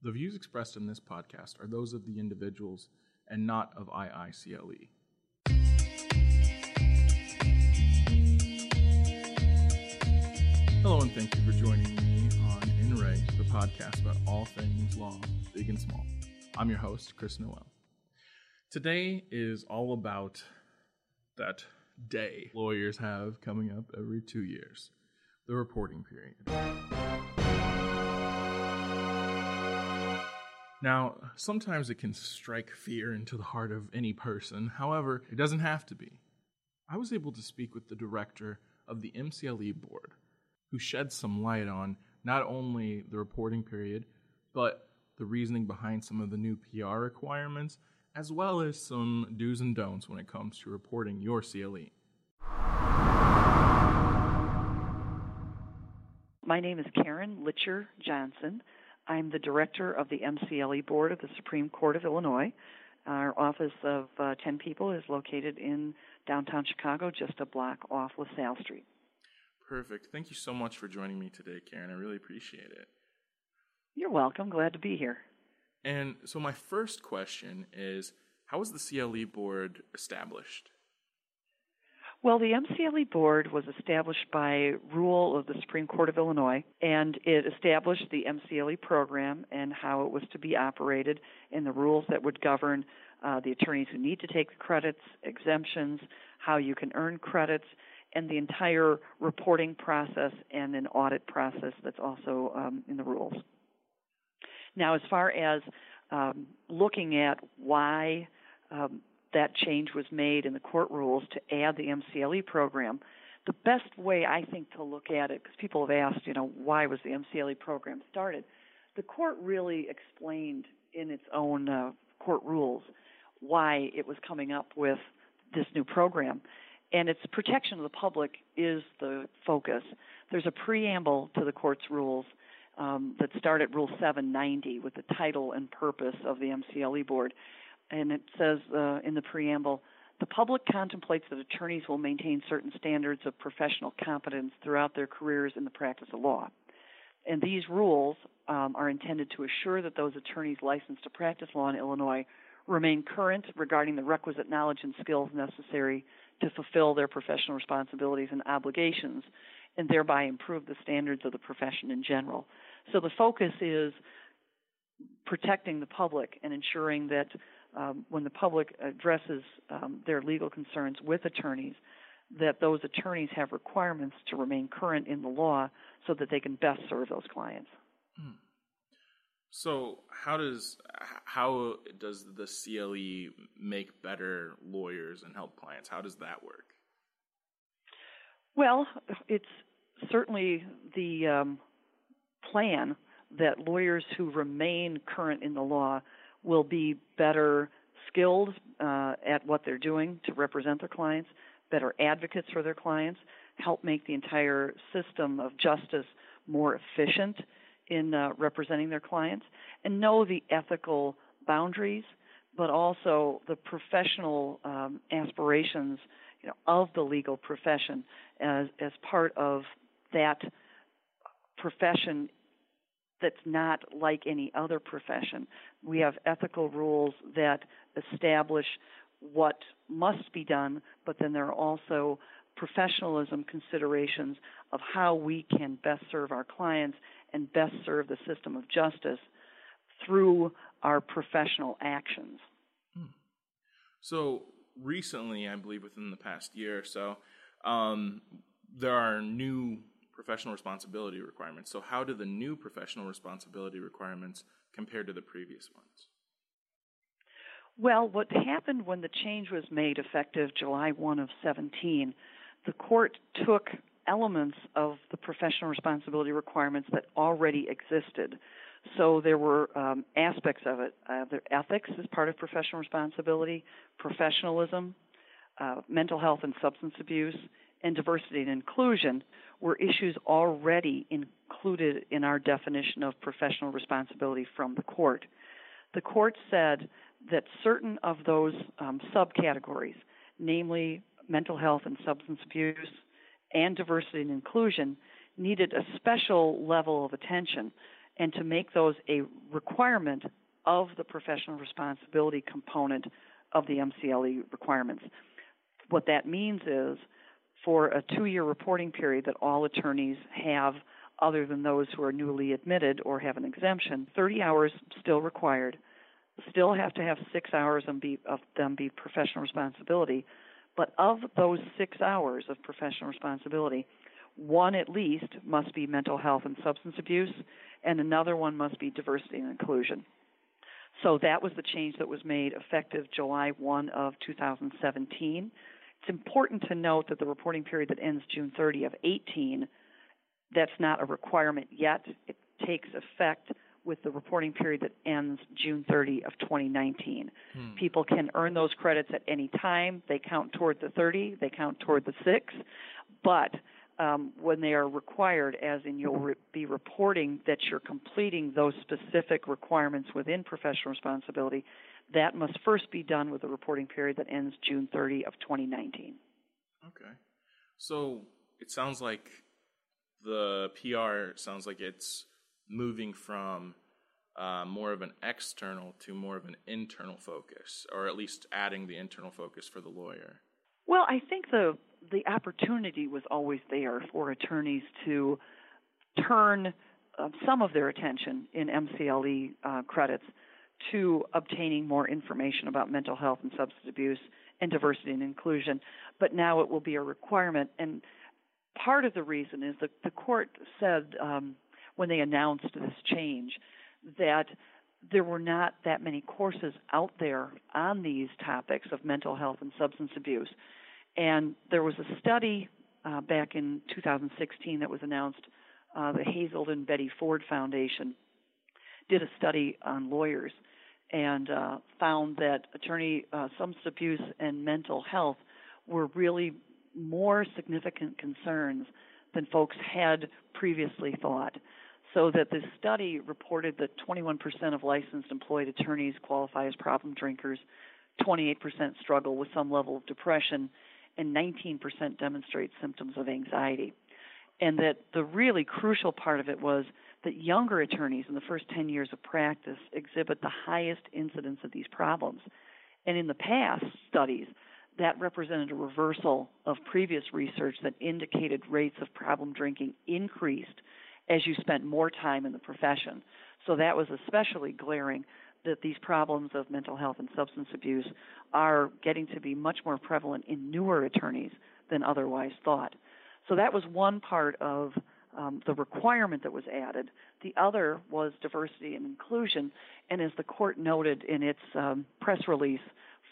The views expressed in this podcast are those of the individuals and not of IICLE. Hello, and thank you for joining me on In the podcast about all things law, big and small. I'm your host, Chris Noel. Today is all about that day lawyers have coming up every two years the reporting period. Now, sometimes it can strike fear into the heart of any person. However, it doesn't have to be. I was able to speak with the director of the MCLE board, who shed some light on not only the reporting period, but the reasoning behind some of the new PR requirements, as well as some do's and don'ts when it comes to reporting your CLE. My name is Karen Litscher Johnson. I'm the director of the MCLE board of the Supreme Court of Illinois. Our office of uh, 10 people is located in downtown Chicago, just a block off LaSalle Street. Perfect. Thank you so much for joining me today, Karen. I really appreciate it. You're welcome. Glad to be here. And so, my first question is How was the CLE board established? Well, the MCLE board was established by rule of the Supreme Court of Illinois, and it established the MCLE program and how it was to be operated and the rules that would govern uh, the attorneys who need to take the credits, exemptions, how you can earn credits, and the entire reporting process and an audit process that's also um, in the rules. Now, as far as um, looking at why um, that change was made in the court rules to add the MCLE program. The best way I think to look at it, because people have asked, you know, why was the MCLE program started? The court really explained in its own uh, court rules why it was coming up with this new program. And its protection of the public is the focus. There's a preamble to the court's rules um, that start at Rule 790 with the title and purpose of the MCLE board and it says uh, in the preamble the public contemplates that attorneys will maintain certain standards of professional competence throughout their careers in the practice of law. And these rules um, are intended to assure that those attorneys licensed to practice law in Illinois remain current regarding the requisite knowledge and skills necessary to fulfill their professional responsibilities and obligations, and thereby improve the standards of the profession in general. So the focus is protecting the public and ensuring that um, when the public addresses um, their legal concerns with attorneys, that those attorneys have requirements to remain current in the law so that they can best serve those clients. Hmm. So, how does how does the CLE make better lawyers and help clients? How does that work? Well, it's certainly the um, plan that lawyers who remain current in the law will be better skilled uh, at what they're doing to represent their clients, better advocates for their clients, help make the entire system of justice more efficient in uh, representing their clients, and know the ethical boundaries, but also the professional um, aspirations you know, of the legal profession as as part of that profession that's not like any other profession. We have ethical rules that establish what must be done, but then there are also professionalism considerations of how we can best serve our clients and best serve the system of justice through our professional actions. Hmm. So, recently, I believe within the past year or so, um, there are new professional responsibility requirements. So, how do the new professional responsibility requirements compare to the previous ones? Well, what happened when the change was made effective July 1 of 17, the court took elements of the professional responsibility requirements that already existed. So there were um, aspects of it. Uh, ethics is part of professional responsibility, professionalism, uh, mental health and substance abuse, and diversity and inclusion were issues already included in our definition of professional responsibility from the court. The court said that certain of those um, subcategories, namely mental health and substance abuse and diversity and inclusion, needed a special level of attention and to make those a requirement of the professional responsibility component of the MCLE requirements. What that means is for a two year reporting period that all attorneys have, other than those who are newly admitted or have an exemption, 30 hours still required. Still have to have six hours of, them be professional responsibility. But of those six hours of professional responsibility, one at least must be mental health and substance abuse, and another one must be diversity and inclusion. So that was the change that was made effective July 1 of 2017. It's important to note that the reporting period that ends June 30 of 18, that's not a requirement yet. It takes effect with the reporting period that ends June 30 of 2019. Hmm. People can earn those credits at any time. They count toward the 30, they count toward the 6, but um, when they are required, as in you'll re- be reporting that you're completing those specific requirements within professional responsibility, that must first be done with the reporting period that ends June 30 of 2019. Okay. So it sounds like the PR sounds like it's moving from uh, more of an external to more of an internal focus, or at least adding the internal focus for the lawyer? Well, I think the the opportunity was always there for attorneys to turn uh, some of their attention in MCLE uh, credits to obtaining more information about mental health and substance abuse and diversity and inclusion. But now it will be a requirement, and part of the reason is that the court said um, when they announced this change that there were not that many courses out there on these topics of mental health and substance abuse. And there was a study uh, back in 2016 that was announced. Uh, the Hazelden Betty Ford Foundation did a study on lawyers and uh, found that attorney uh, substance abuse and mental health were really more significant concerns than folks had previously thought so that this study reported that 21% of licensed employed attorneys qualify as problem drinkers, 28% struggle with some level of depression, and 19% demonstrate symptoms of anxiety. And that the really crucial part of it was that younger attorneys in the first 10 years of practice exhibit the highest incidence of these problems. And in the past studies, that represented a reversal of previous research that indicated rates of problem drinking increased as you spent more time in the profession. So that was especially glaring that these problems of mental health and substance abuse are getting to be much more prevalent in newer attorneys than otherwise thought. So that was one part of um, the requirement that was added. The other was diversity and inclusion. And as the court noted in its um, press release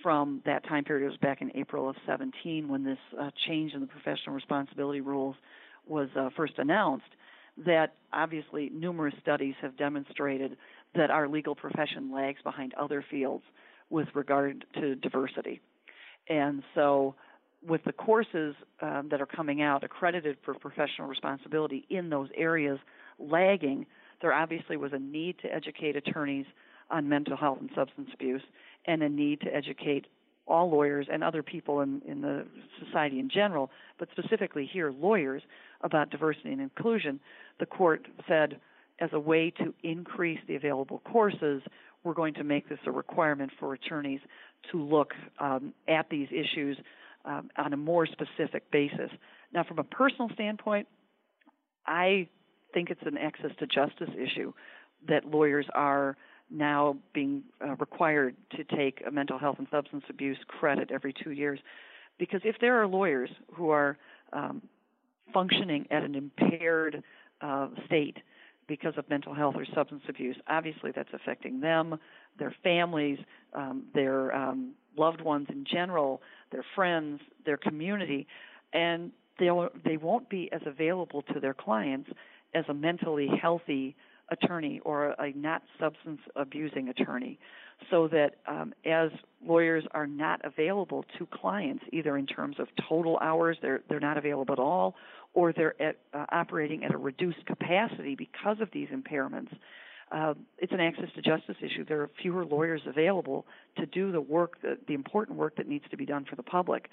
from that time period, it was back in April of 17 when this uh, change in the professional responsibility rules was uh, first announced that obviously numerous studies have demonstrated that our legal profession lags behind other fields with regard to diversity. And so, with the courses um, that are coming out accredited for professional responsibility in those areas lagging, there obviously was a need to educate attorneys on mental health and substance abuse and a need to educate all lawyers and other people in, in the society in general, but specifically here, lawyers, about diversity and inclusion, the court said as a way to increase the available courses, we're going to make this a requirement for attorneys to look um, at these issues um, on a more specific basis. Now, from a personal standpoint, I think it's an access to justice issue that lawyers are now being uh, required to take a mental health and substance abuse credit every two years. Because if there are lawyers who are um, functioning at an impaired uh, state because of mental health or substance abuse, obviously that's affecting them, their families, um, their um, loved ones in general, their friends, their community, and they they won't be as available to their clients as a mentally healthy attorney or a not substance abusing attorney. So that um, as lawyers are not available to clients either in terms of total hours they're they're not available at all or they're at, uh, operating at a reduced capacity because of these impairments uh, it's an access to justice issue. There are fewer lawyers available to do the work, that, the important work that needs to be done for the public.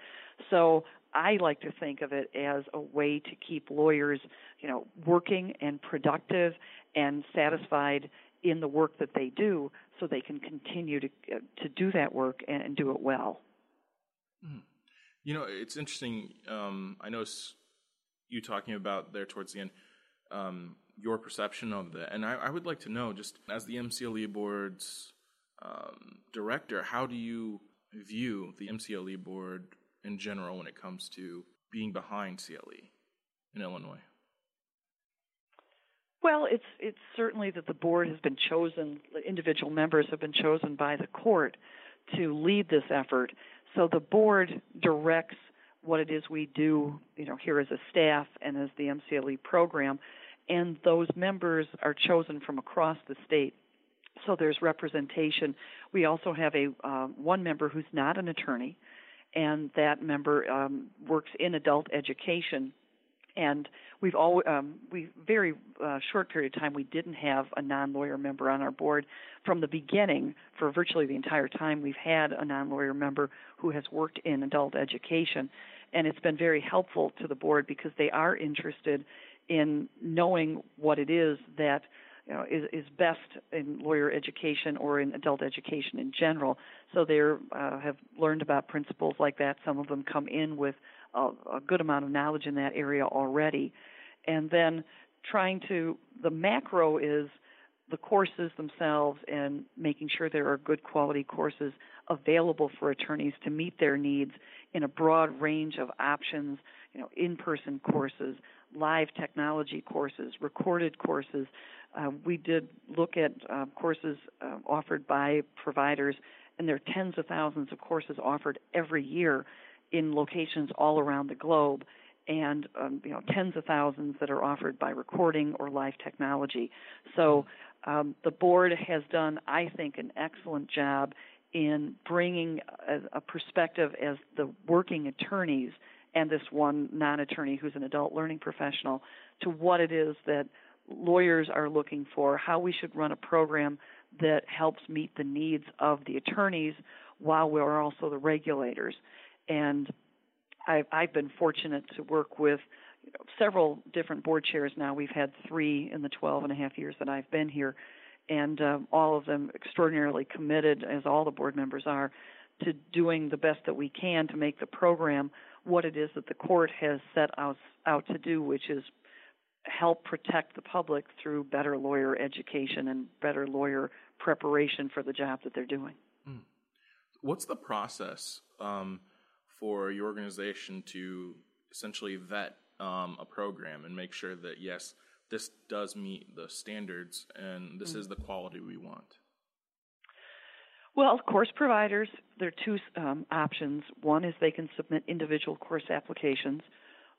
So I like to think of it as a way to keep lawyers, you know, working and productive and satisfied in the work that they do, so they can continue to uh, to do that work and, and do it well. Mm. You know, it's interesting. Um, I noticed you talking about there towards the end um, your perception of that, and I, I, would like to know, just as the MCLE board's um, director, how do you view the MCLE board in general when it comes to being behind CLE in Illinois? Well, it's it's certainly that the board has been chosen. Individual members have been chosen by the court to lead this effort. So the board directs what it is we do, you know, here as a staff and as the MCLE program, and those members are chosen from across the state. So there's representation. We also have a uh, one member who's not an attorney, and that member um, works in adult education and we've always um, we very uh, short period of time we didn't have a non-lawyer member on our board from the beginning for virtually the entire time we've had a non-lawyer member who has worked in adult education and it's been very helpful to the board because they are interested in knowing what it is that you know, is, is best in lawyer education or in adult education in general. So they uh, have learned about principles like that. Some of them come in with a, a good amount of knowledge in that area already. And then trying to, the macro is the courses themselves and making sure there are good quality courses available for attorneys to meet their needs in a broad range of options, you know, in-person courses, live technology courses, recorded courses. Uh, we did look at uh, courses uh, offered by providers, and there are tens of thousands of courses offered every year in locations all around the globe and um, you know tens of thousands that are offered by recording or live technology. So um, the board has done, I think, an excellent job in bringing a, a perspective as the working attorneys and this one non-attorney who's an adult learning professional to what it is that lawyers are looking for, how we should run a program that helps meet the needs of the attorneys while we're also the regulators and I've, I've been fortunate to work with several different board chairs now. We've had three in the 12 and a half years that I've been here, and um, all of them extraordinarily committed, as all the board members are, to doing the best that we can to make the program what it is that the court has set us out to do, which is help protect the public through better lawyer education and better lawyer preparation for the job that they're doing. Mm. What's the process? Um, for your organization to essentially vet um, a program and make sure that yes, this does meet the standards and this mm-hmm. is the quality we want? Well, course providers, there are two um, options. One is they can submit individual course applications,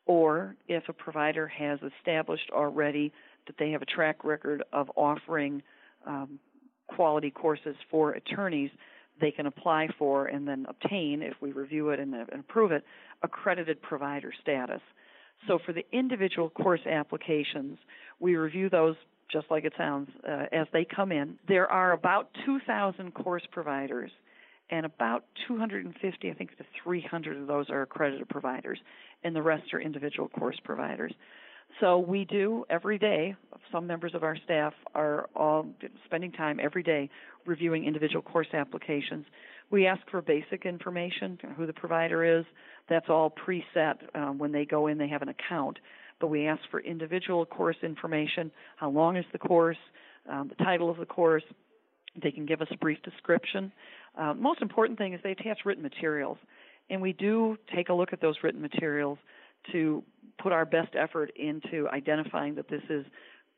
or if a provider has established already that they have a track record of offering um, quality courses for attorneys, they can apply for and then obtain, if we review it and, approve it, accredited provider status. So for the individual course applications, we review those just like it sounds uh, as they come in. There are about 2,000 course providers, and about 250, I think, to 300 of those are accredited providers, and the rest are individual course providers. So we do every day. Some members of our staff are all spending time every day reviewing individual course applications. We ask for basic information, who the provider is. That's all preset um, when they go in. They have an account, but we ask for individual course information. How long is the course? Um, the title of the course. They can give us a brief description. Uh, most important thing is they attach written materials, and we do take a look at those written materials to put our best effort into identifying that this is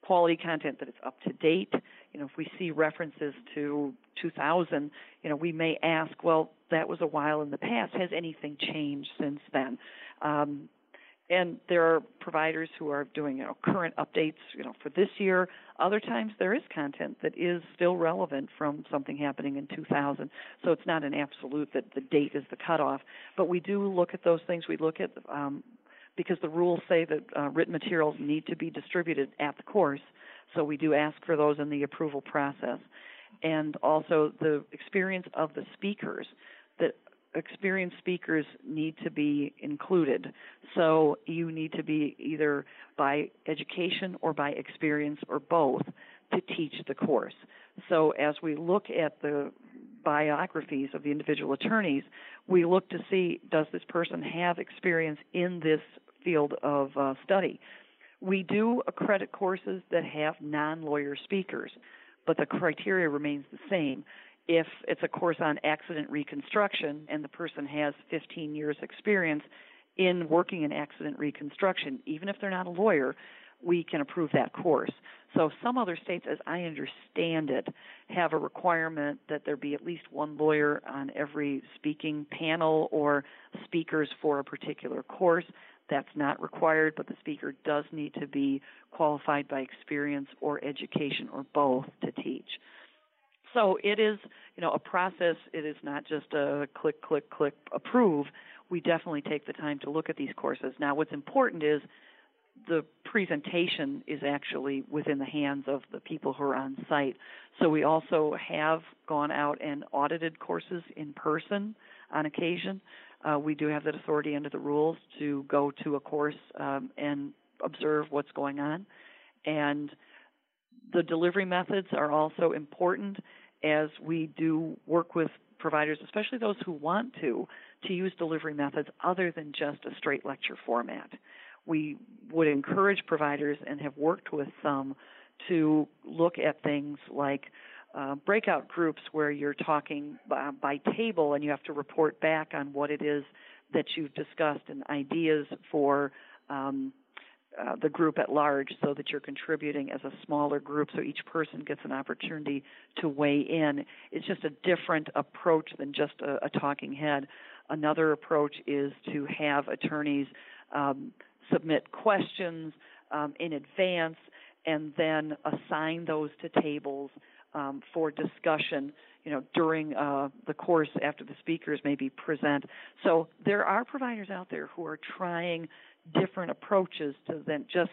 quality content that it's up to date. You know, if we see references to 2000, you know, we may ask, well, that was a while in the past. Has anything changed since then? Um, and there are providers who are doing you know current updates you know for this year other times there is content that is still relevant from something happening in 2000 so it's not an absolute that the date is the cutoff but we do look at those things we look at um, because the rules say that uh, written materials need to be distributed at the course. So we do ask for those in the approval process. And also the experience of the speakers. Experienced speakers need to be included. So you need to be either by education or by experience or both to teach the course. So as we look at the biographies of the individual attorneys, we look to see does this person have experience in this field of uh, study. We do accredit courses that have non lawyer speakers, but the criteria remains the same. If it's a course on accident reconstruction and the person has 15 years experience in working in accident reconstruction, even if they're not a lawyer, we can approve that course. So some other states, as I understand it, have a requirement that there be at least one lawyer on every speaking panel or speakers for a particular course. That's not required, but the speaker does need to be qualified by experience or education or both to teach. So it is, you know, a process. It is not just a click, click, click, approve. We definitely take the time to look at these courses. Now, what's important is the presentation is actually within the hands of the people who are on site. So we also have gone out and audited courses in person on occasion. Uh, we do have that authority under the rules to go to a course um, and observe what's going on. And the delivery methods are also important as we do work with providers, especially those who want to, to use delivery methods other than just a straight lecture format. We would encourage providers and have worked with some to look at things like uh, breakout groups where you're talking by, by table and you have to report back on what it is that you've discussed and ideas for um, uh, the group at large so that you're contributing as a smaller group so each person gets an opportunity to weigh in. It's just a different approach than just a, a talking head. Another approach is to have attorneys um, submit questions um, in advance and then assign those to tables um, for discussion you know during uh, the course after the speakers maybe present so there are providers out there who are trying different approaches to then just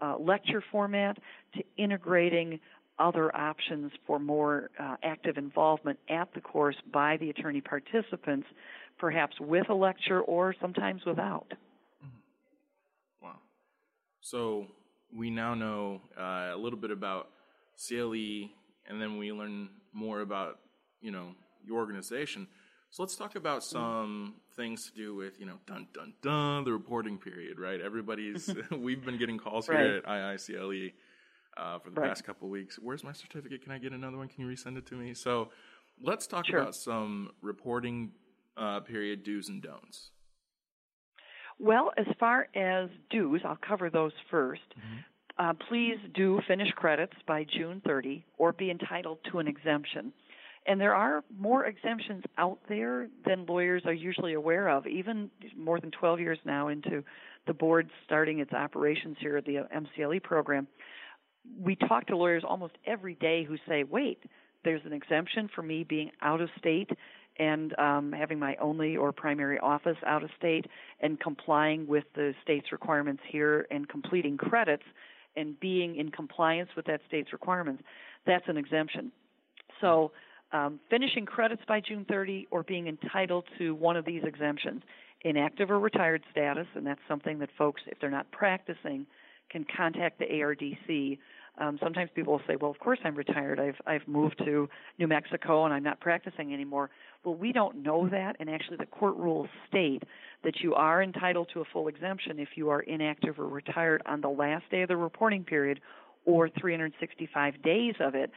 uh, lecture format to integrating other options for more uh, active involvement at the course by the attorney participants perhaps with a lecture or sometimes without Wow. so we now know uh, a little bit about CLE, and then we learn more about you know your organization. So let's talk about some things to do with you know dun dun dun the reporting period, right? Everybody's we've been getting calls right. here at IICLE uh, for the right. past couple weeks. Where's my certificate? Can I get another one? Can you resend it to me? So let's talk sure. about some reporting uh, period do's and don'ts. Well, as far as dues, I'll cover those 1st mm-hmm. uh, please do finish credits by June 30 or be entitled to an exemption. And there are more exemptions out there than lawyers are usually aware of, even more than 12 years now into the board starting its operations here at the MCLE program. We talk to lawyers almost every day who say, wait, there's an exemption for me being out of state and um, having my only or primary office out of state and complying with the state's requirements here and completing credits and being in compliance with that state's requirements, that's an exemption. So, um, finishing credits by June 30 or being entitled to one of these exemptions, inactive or retired status, and that's something that folks, if they're not practicing, can contact the ARDC um, sometimes people will say, "Well, of course I'm retired. I've I've moved to New Mexico and I'm not practicing anymore." Well, we don't know that, and actually, the court rules state that you are entitled to a full exemption if you are inactive or retired on the last day of the reporting period or 365 days of it.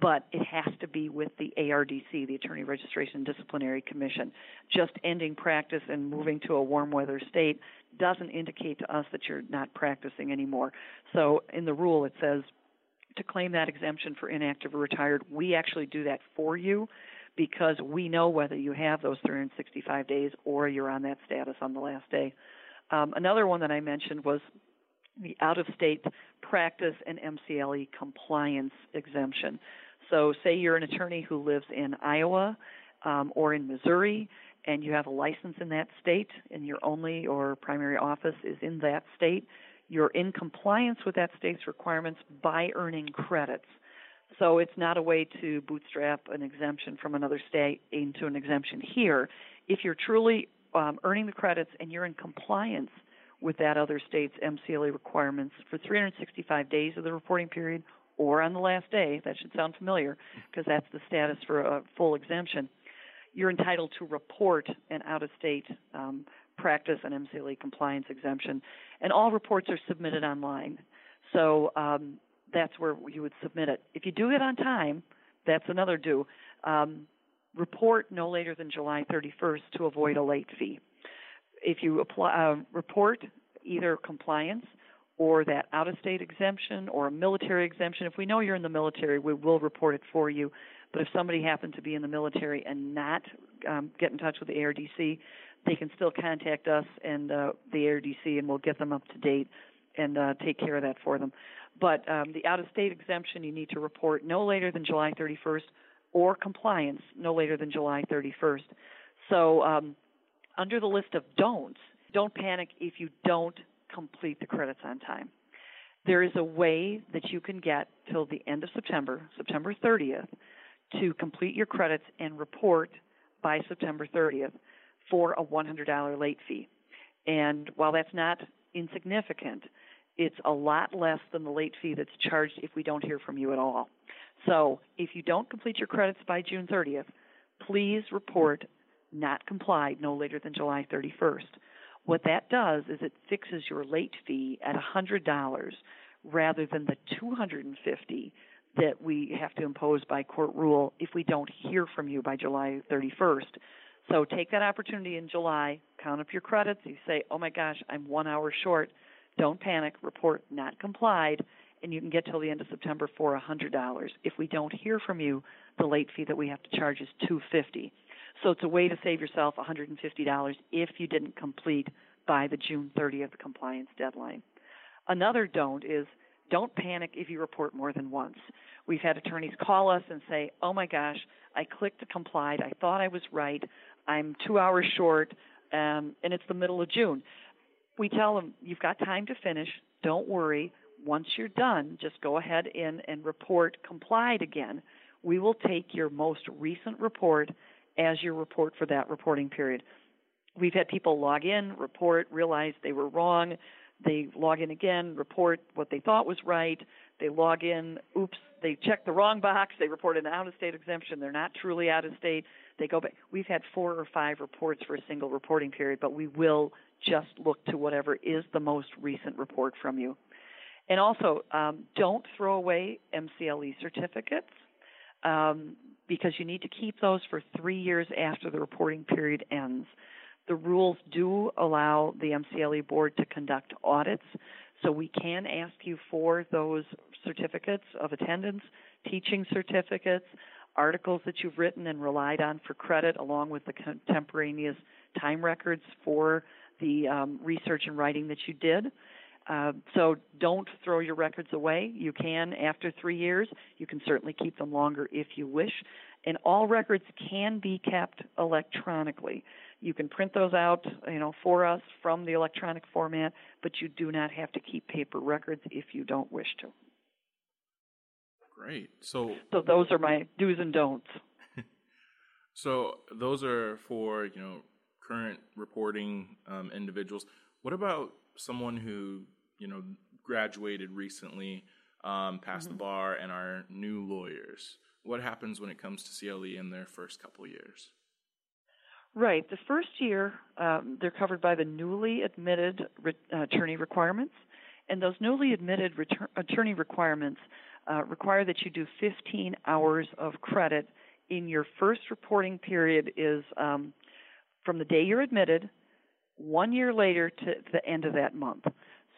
But it has to be with the ARDC, the Attorney Registration Disciplinary Commission. Just ending practice and moving to a warm weather state doesn't indicate to us that you're not practicing anymore. So in the rule, it says to claim that exemption for inactive or retired, we actually do that for you because we know whether you have those 365 days or you're on that status on the last day. Um, another one that I mentioned was the out of state practice and MCLE compliance exemption. So, say you're an attorney who lives in Iowa um, or in Missouri and you have a license in that state and your only or primary office is in that state you're in compliance with that state's requirements by earning credits. So it's not a way to bootstrap an exemption from another state into an exemption here. If you're truly um, earning the credits and you're in compliance with that other state's MCLE requirements for 365 days of the reporting period or on the last day, that should sound familiar because that's the status for a full exemption, you're entitled to report an out of state um, practice and MCLE compliance exemption. And all reports are submitted online. So um, that's where you would submit it. If you do it on time, that's another do. Um, report no later than July 31st to avoid a late fee. If you apply, uh, report either compliance or that out of state exemption or a military exemption, if we know you're in the military, we will report it for you. But if somebody happened to be in the military and not um, get in touch with the ARDC, they can still contact us and uh, the ARDC, and we'll get them up to date and uh, take care of that for them. But um, the out of state exemption, you need to report no later than July 31st or compliance no later than July 31st. So, um, under the list of don'ts, don't panic if you don't complete the credits on time. There is a way that you can get till the end of September, September 30th, to complete your credits and report by September 30th for a $100 late fee. And while that's not insignificant, it's a lot less than the late fee that's charged if we don't hear from you at all. So if you don't complete your credits by June 30th, please report not complied no later than July 31st. What that does is it fixes your late fee at $100 rather than the 250 that we have to impose by court rule if we don't hear from you by July 31st. So take that opportunity in July, count up your credits. You say, oh my gosh, I'm one hour short. Don't panic, report not complied, and you can get till the end of September for $100. If we don't hear from you, the late fee that we have to charge is 250 So it's a way to save yourself $150 if you didn't complete by the June 30th compliance deadline. Another don't is don't panic if you report more than once. We've had attorneys call us and say, "Oh my gosh, I clicked complied. I thought I was right. I'm two hours short, um, and it's the middle of June." We tell them, "You've got time to finish. Don't worry. Once you're done, just go ahead in and report complied again. We will take your most recent report as your report for that reporting period." We've had people log in, report, realize they were wrong. They log in again, report what they thought was right. They log in, oops, they check the wrong box. They report an out of state exemption. They're not truly out of state. They go back. We've had four or five reports for a single reporting period, but we will just look to whatever is the most recent report from you. And also, um, don't throw away MCLE certificates um, because you need to keep those for three years after the reporting period ends. The rules do allow the MCLE board to conduct audits, so we can ask you for those certificates of attendance, teaching certificates, articles that you've written and relied on for credit, along with the contemporaneous time records for the um, research and writing that you did. Uh, so don't throw your records away. You can after three years. You can certainly keep them longer if you wish. And all records can be kept electronically. You can print those out, you know, for us from the electronic format, but you do not have to keep paper records if you don't wish to. Great. So So those are my do's and don'ts. so those are for, you know, current reporting um, individuals. What about someone who, you know, graduated recently, um, passed mm-hmm. the bar and are new lawyers? What happens when it comes to CLE in their first couple years? Right. The first year, um, they're covered by the newly admitted re- uh, attorney requirements, and those newly admitted retur- attorney requirements uh, require that you do 15 hours of credit in your first reporting period is um, from the day you're admitted, one year later to the end of that month.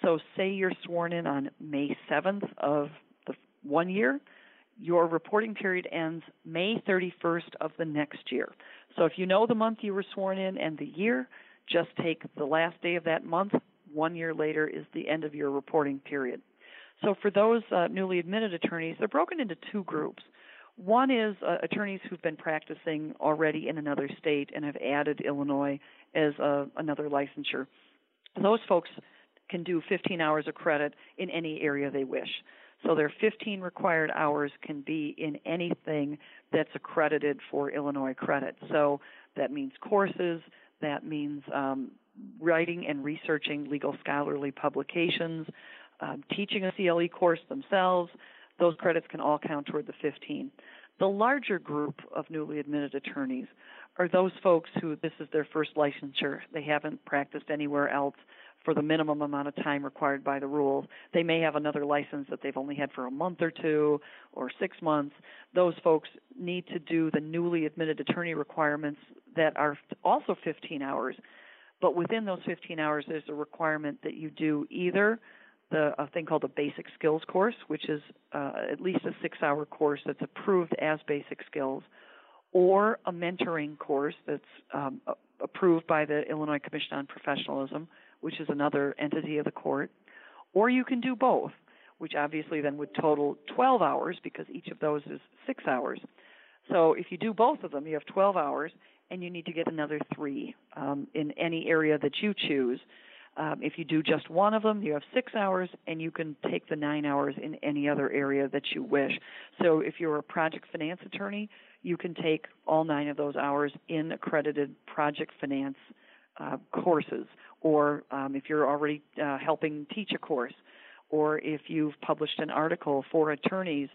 So, say you're sworn in on May 7th of the one year, your reporting period ends May 31st of the next year. So if you know the month you were sworn in and the year, just take the last day of that month. One year later is the end of your reporting period. So for those uh, newly admitted attorneys, they're broken into two groups. One is uh, attorneys who've been practicing already in another state and have added Illinois as uh, another licensure. Those folks can do 15 hours of credit in any area they wish. So their 15 required hours can be in anything that's accredited for Illinois credit. So that means courses, that means um, writing and researching legal scholarly publications, um, teaching a CLE course themselves. Those credits can all count toward the 15. The larger group of newly admitted attorneys are those folks who this is their first licensure. They haven't practiced anywhere else for the minimum amount of time required by the rules. They may have another license that they've only had for a month or two or six months. Those folks need to do the newly admitted attorney requirements that are also 15 hours. But within those 15 hours, there's a requirement that you do either the a thing called a basic skills course, which is uh, at least a six-hour course that's approved as basic skills, or a mentoring course that's um, approved by the Illinois Commission on Professionalism, which is another entity of the court, or you can do both, which obviously then would total 12 hours because each of those is six hours. So if you do both of them, you have 12 hours, and you need to get another three um, in any area that you choose. Um, if you do just one of them, you have six hours, and you can take the nine hours in any other area that you wish. So if you're a project finance attorney, you can take all nine of those hours in accredited project finance uh, courses, or um, if you're already uh, helping teach a course, or if you've published an article for attorneys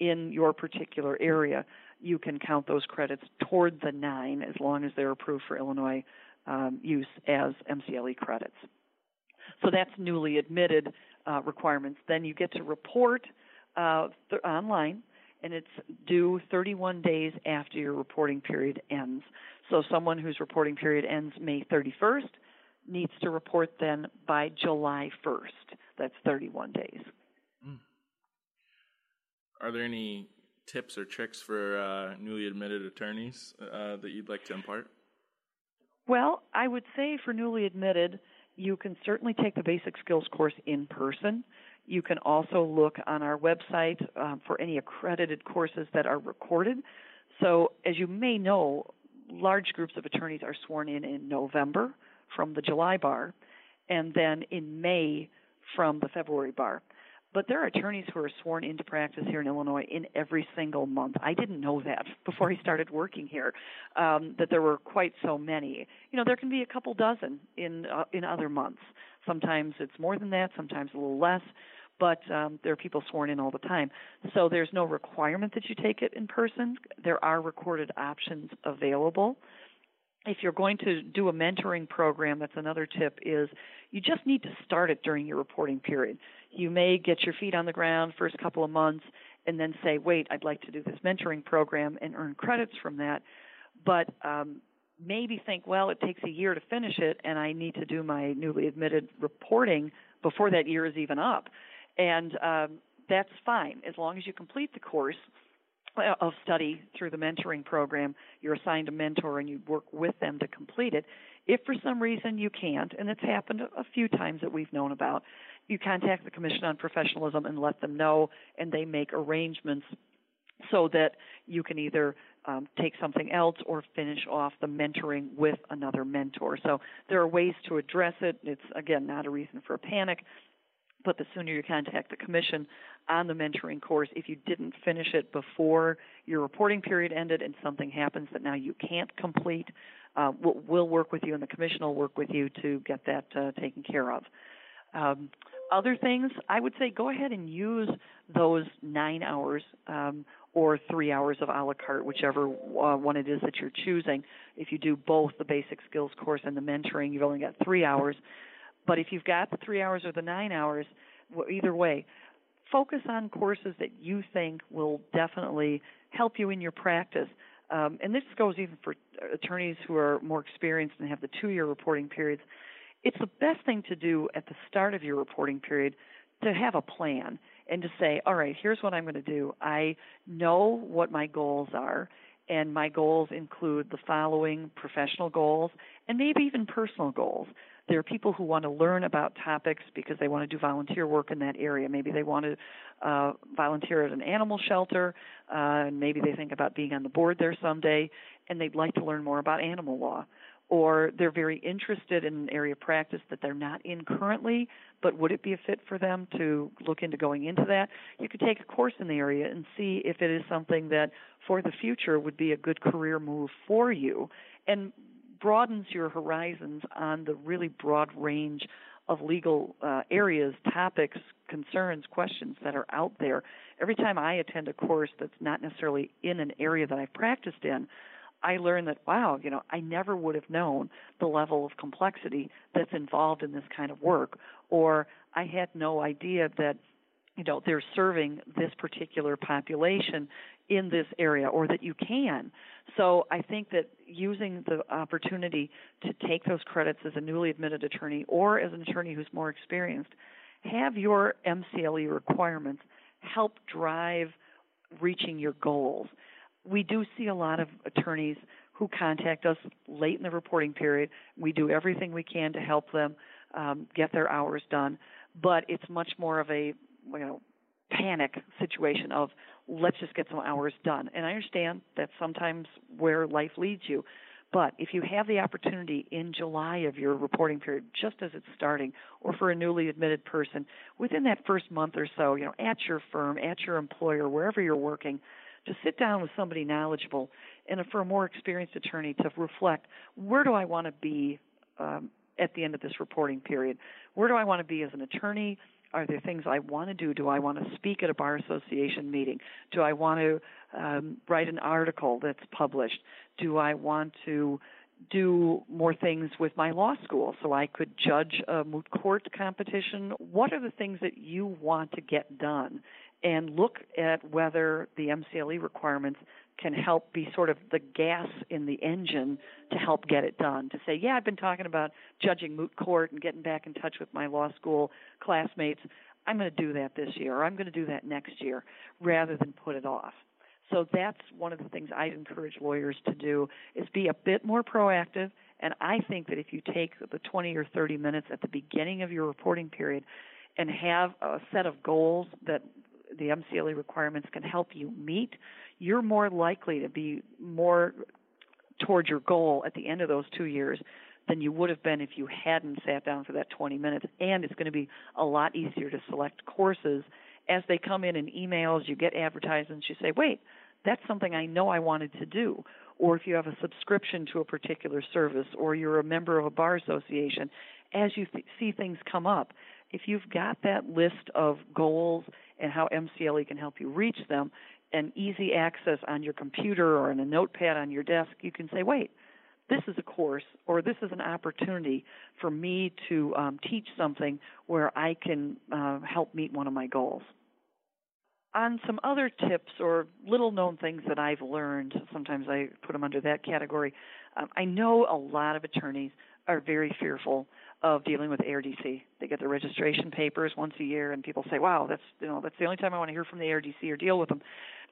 in your particular area, you can count those credits toward the nine as long as they're approved for Illinois um, use as MCLE credits. So that's newly admitted uh, requirements. Then you get to report uh, th- online and it's due 31 days after your reporting period ends. So someone whose reporting period ends May 31st needs to report then by July 1st. That's 31 days. Mm. Are there any tips or tricks for uh, newly admitted attorneys uh, that you'd like to impart? Well, I would say for newly admitted, you can certainly take the basic skills course in person. You can also look on our website um, for any accredited courses that are recorded. So, as you may know, large groups of attorneys are sworn in in November from the July bar, and then in May from the February bar. But there are attorneys who are sworn into practice here in Illinois in every single month. I didn't know that before I started working here, um, that there were quite so many. You know, there can be a couple dozen in uh, in other months. Sometimes it's more than that, sometimes a little less, but um, there are people sworn in all the time. So there's no requirement that you take it in person. There are recorded options available. If you're going to do a mentoring program, that's another tip is you just need to start it during your reporting period. You may get your feet on the ground first couple of months and then say, wait, I'd like to do this mentoring program and earn credits from that. But um, maybe think, well, it takes a year to finish it, and I need to do my newly admitted reporting before that year is even up. And um, that's fine as long as you complete the course of study through the mentoring program. You're assigned a mentor and you work with them to complete it. If for some reason you can't, and it's happened a few times that we've known about, you contact the Commission on Professionalism and let them know, and they make arrangements so that you can either um, take something else or finish off the mentoring with another mentor. So there are ways to address it. It's again not a reason for a panic, but the sooner you contact the commission on the mentoring course, if you didn't finish it before your reporting period ended and something happens that now you can't complete, uh, we'll, we'll, work with you and the commission will work with you to get that uh, taken care of. Um, other things, I would say go ahead and use those nine hours um, or three hours of a la carte, whichever uh, one it is that you're choosing. If you do both the basic skills course and the mentoring, you've only got three hours. But if you've got the three hours or the nine hours, either way, focus on courses that you think will definitely help you in your practice. Um, and this goes even for attorneys who are more experienced and have the two year reporting periods it's the best thing to do at the start of your reporting period to have a plan and to say, all right, here's what I'm going to do. I know what my goals are, and my goals include the following professional goals and maybe even personal goals. There are people who want to learn about topics because they want to do volunteer work in that area. Maybe they want to uh, volunteer at an animal shelter, uh, and maybe they think about being on the board there someday, and they'd like to learn more about animal law or they're very interested in an area of practice that they're not in currently, but would it be a fit for them to look into going into that? You could take a course in the area and see if it is something that for the future would be a good career move for you and broadens your horizons on the really broad range of legal uh, areas, topics, concerns, questions that are out there. Every time I attend a course that's not necessarily in an area that I've practiced in, I learned that wow, you know, I never would have known the level of complexity that's involved in this kind of work, or I had no idea that you know they're serving this particular population in this area or that you can so i think that using the opportunity to take those credits as a newly admitted attorney or as an attorney who's more experienced have your mcle requirements help drive reaching your goals we do see a lot of attorneys who contact us late in the reporting period. We do everything we can to help them um, get their hours done, but it's much more of a you know panic situation of let's just get some hours done. And I understand that's sometimes where life leads you. But if you have the opportunity in July of your reporting period, just as it's starting, or for a newly admitted person, within that first month or so, you know, at your firm, at your employer, wherever you're working, to sit down with somebody knowledgeable and for a more experienced attorney to reflect where do I want to be um, at the end of this reporting period? Where do I want to be as an attorney? Are there things I want to do? Do I want to speak at a bar association meeting? Do I want to um, write an article that's published? Do I want to do more things with my law school so I could judge a moot court competition? What are the things that you want to get done? And look at whether the MCLE requirements can help be sort of the gas in the engine to help get it done. To say, yeah, I've been talking about judging moot court and getting back in touch with my law school classmates. I'm going to do that this year, or I'm going to do that next year, rather than put it off. So that's one of the things I'd encourage lawyers to do is be a bit more proactive. And I think that if you take the 20 or 30 minutes at the beginning of your reporting period and have a set of goals that the MCLE requirements can help you meet, you're more likely to be more towards your goal at the end of those two years than you would have been if you hadn't sat down for that 20 minutes. And it's going to be a lot easier to select courses as they come in in emails. You get advertisements. You say, wait, that's something I know I wanted to do. Or if you have a subscription to a particular service, or you're a member of a bar association, as you th- see things come up, if you've got that list of goals and how MCLE can help you reach them, and easy access on your computer or in a notepad on your desk, you can say, wait, this is a course or this is an opportunity for me to um, teach something where I can uh, help meet one of my goals. On some other tips or little known things that I've learned, sometimes I put them under that category. Um, I know a lot of attorneys are very fearful of dealing with ARDC. They get their registration papers once a year, and people say, "Wow, that's you know that's the only time I want to hear from the ARDC or deal with them."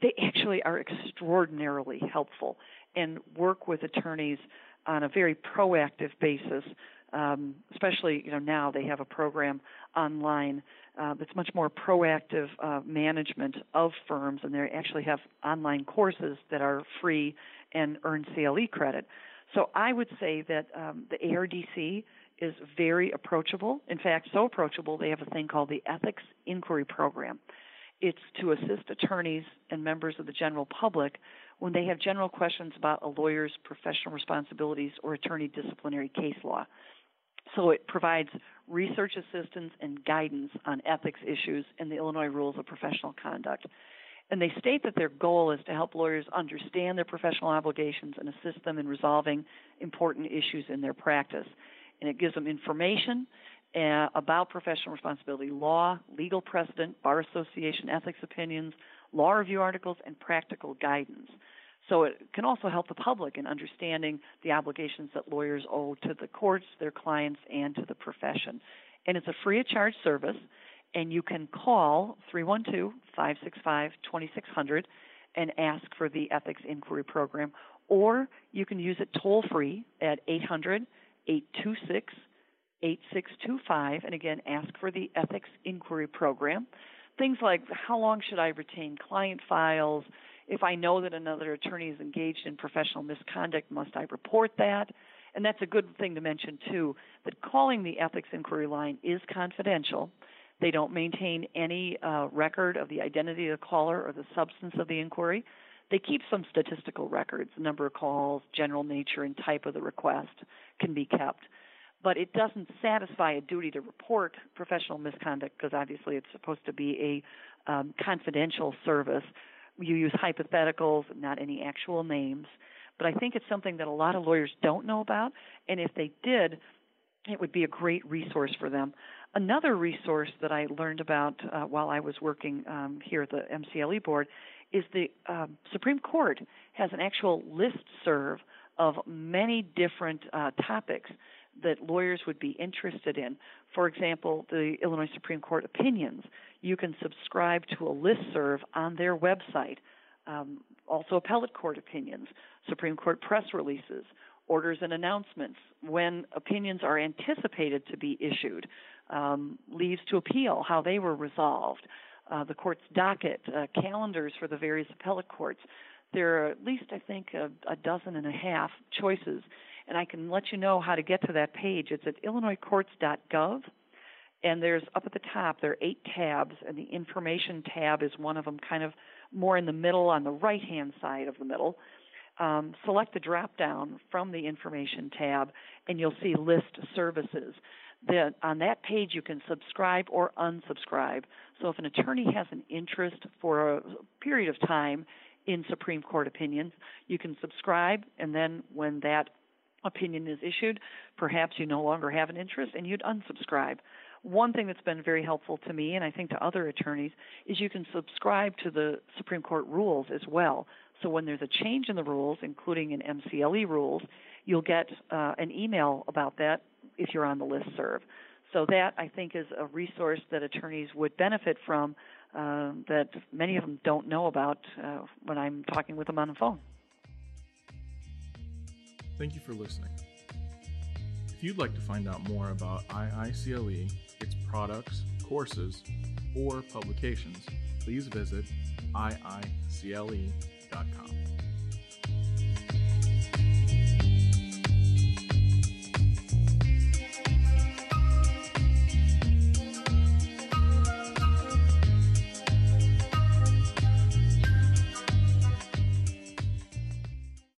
They actually are extraordinarily helpful and work with attorneys on a very proactive basis. Um, especially you know now they have a program online uh, that's much more proactive uh, management of firms, and they actually have online courses that are free and earn CLE credit. So I would say that um, the ARDC is very approachable. In fact, so approachable they have a thing called the Ethics Inquiry Program. It's to assist attorneys and members of the general public when they have general questions about a lawyer's professional responsibilities or attorney disciplinary case law. So it provides research assistance and guidance on ethics issues and the Illinois Rules of Professional Conduct. And they state that their goal is to help lawyers understand their professional obligations and assist them in resolving important issues in their practice. And it gives them information uh, about professional responsibility law, legal precedent, bar association ethics opinions, law review articles, and practical guidance. So it can also help the public in understanding the obligations that lawyers owe to the courts, their clients, and to the profession. And it's a free of charge service and you can call 312 565 2600 and ask for the Ethics Inquiry Program, or you can use it toll free at 800 826 8625, and again, ask for the Ethics Inquiry Program. Things like how long should I retain client files? If I know that another attorney is engaged in professional misconduct, must I report that? and that's a good thing to mention too, that calling the ethics inquiry line is confidential. They don't maintain any uh, record of the identity of the caller or the substance of the inquiry. They keep some statistical records, number of calls, general nature, and type of the request can be kept. But it doesn't satisfy a duty to report professional misconduct because obviously it's supposed to be a um, confidential service. You use hypotheticals, not any actual names. But I think it's something that a lot of lawyers don't know about, and if they did, it would be a great resource for them. Another resource that I learned about uh, while I was working um, here at the MCLE board is the uh, Supreme Court has an actual list serve of many different uh, topics that lawyers would be interested in. For example, the Illinois Supreme Court opinions. You can subscribe to a list serve on their website. Um, also, appellate court opinions, Supreme Court press releases, orders and announcements, when opinions are anticipated to be issued, um, leaves to appeal, how they were resolved, uh, the court's docket, uh, calendars for the various appellate courts. There are at least, I think, a, a dozen and a half choices, and I can let you know how to get to that page. It's at illinoiscourts.gov, and there's up at the top there are eight tabs, and the information tab is one of them, kind of more in the middle on the right hand side of the middle. Um, select the drop down from the information tab, and you'll see list services that on that page you can subscribe or unsubscribe. So if an attorney has an interest for a period of time in Supreme Court opinions, you can subscribe, and then when that opinion is issued, perhaps you no longer have an interest and you'd unsubscribe. One thing that's been very helpful to me, and I think to other attorneys, is you can subscribe to the Supreme Court rules as well. So when there's a change in the rules, including in MCLE rules, you'll get uh, an email about that if you're on the list serve. So that I think is a resource that attorneys would benefit from uh, that many of them don't know about uh, when I'm talking with them on the phone. Thank you for listening. If you'd like to find out more about IICLE, its products, courses, or publications, please visit iicle.com.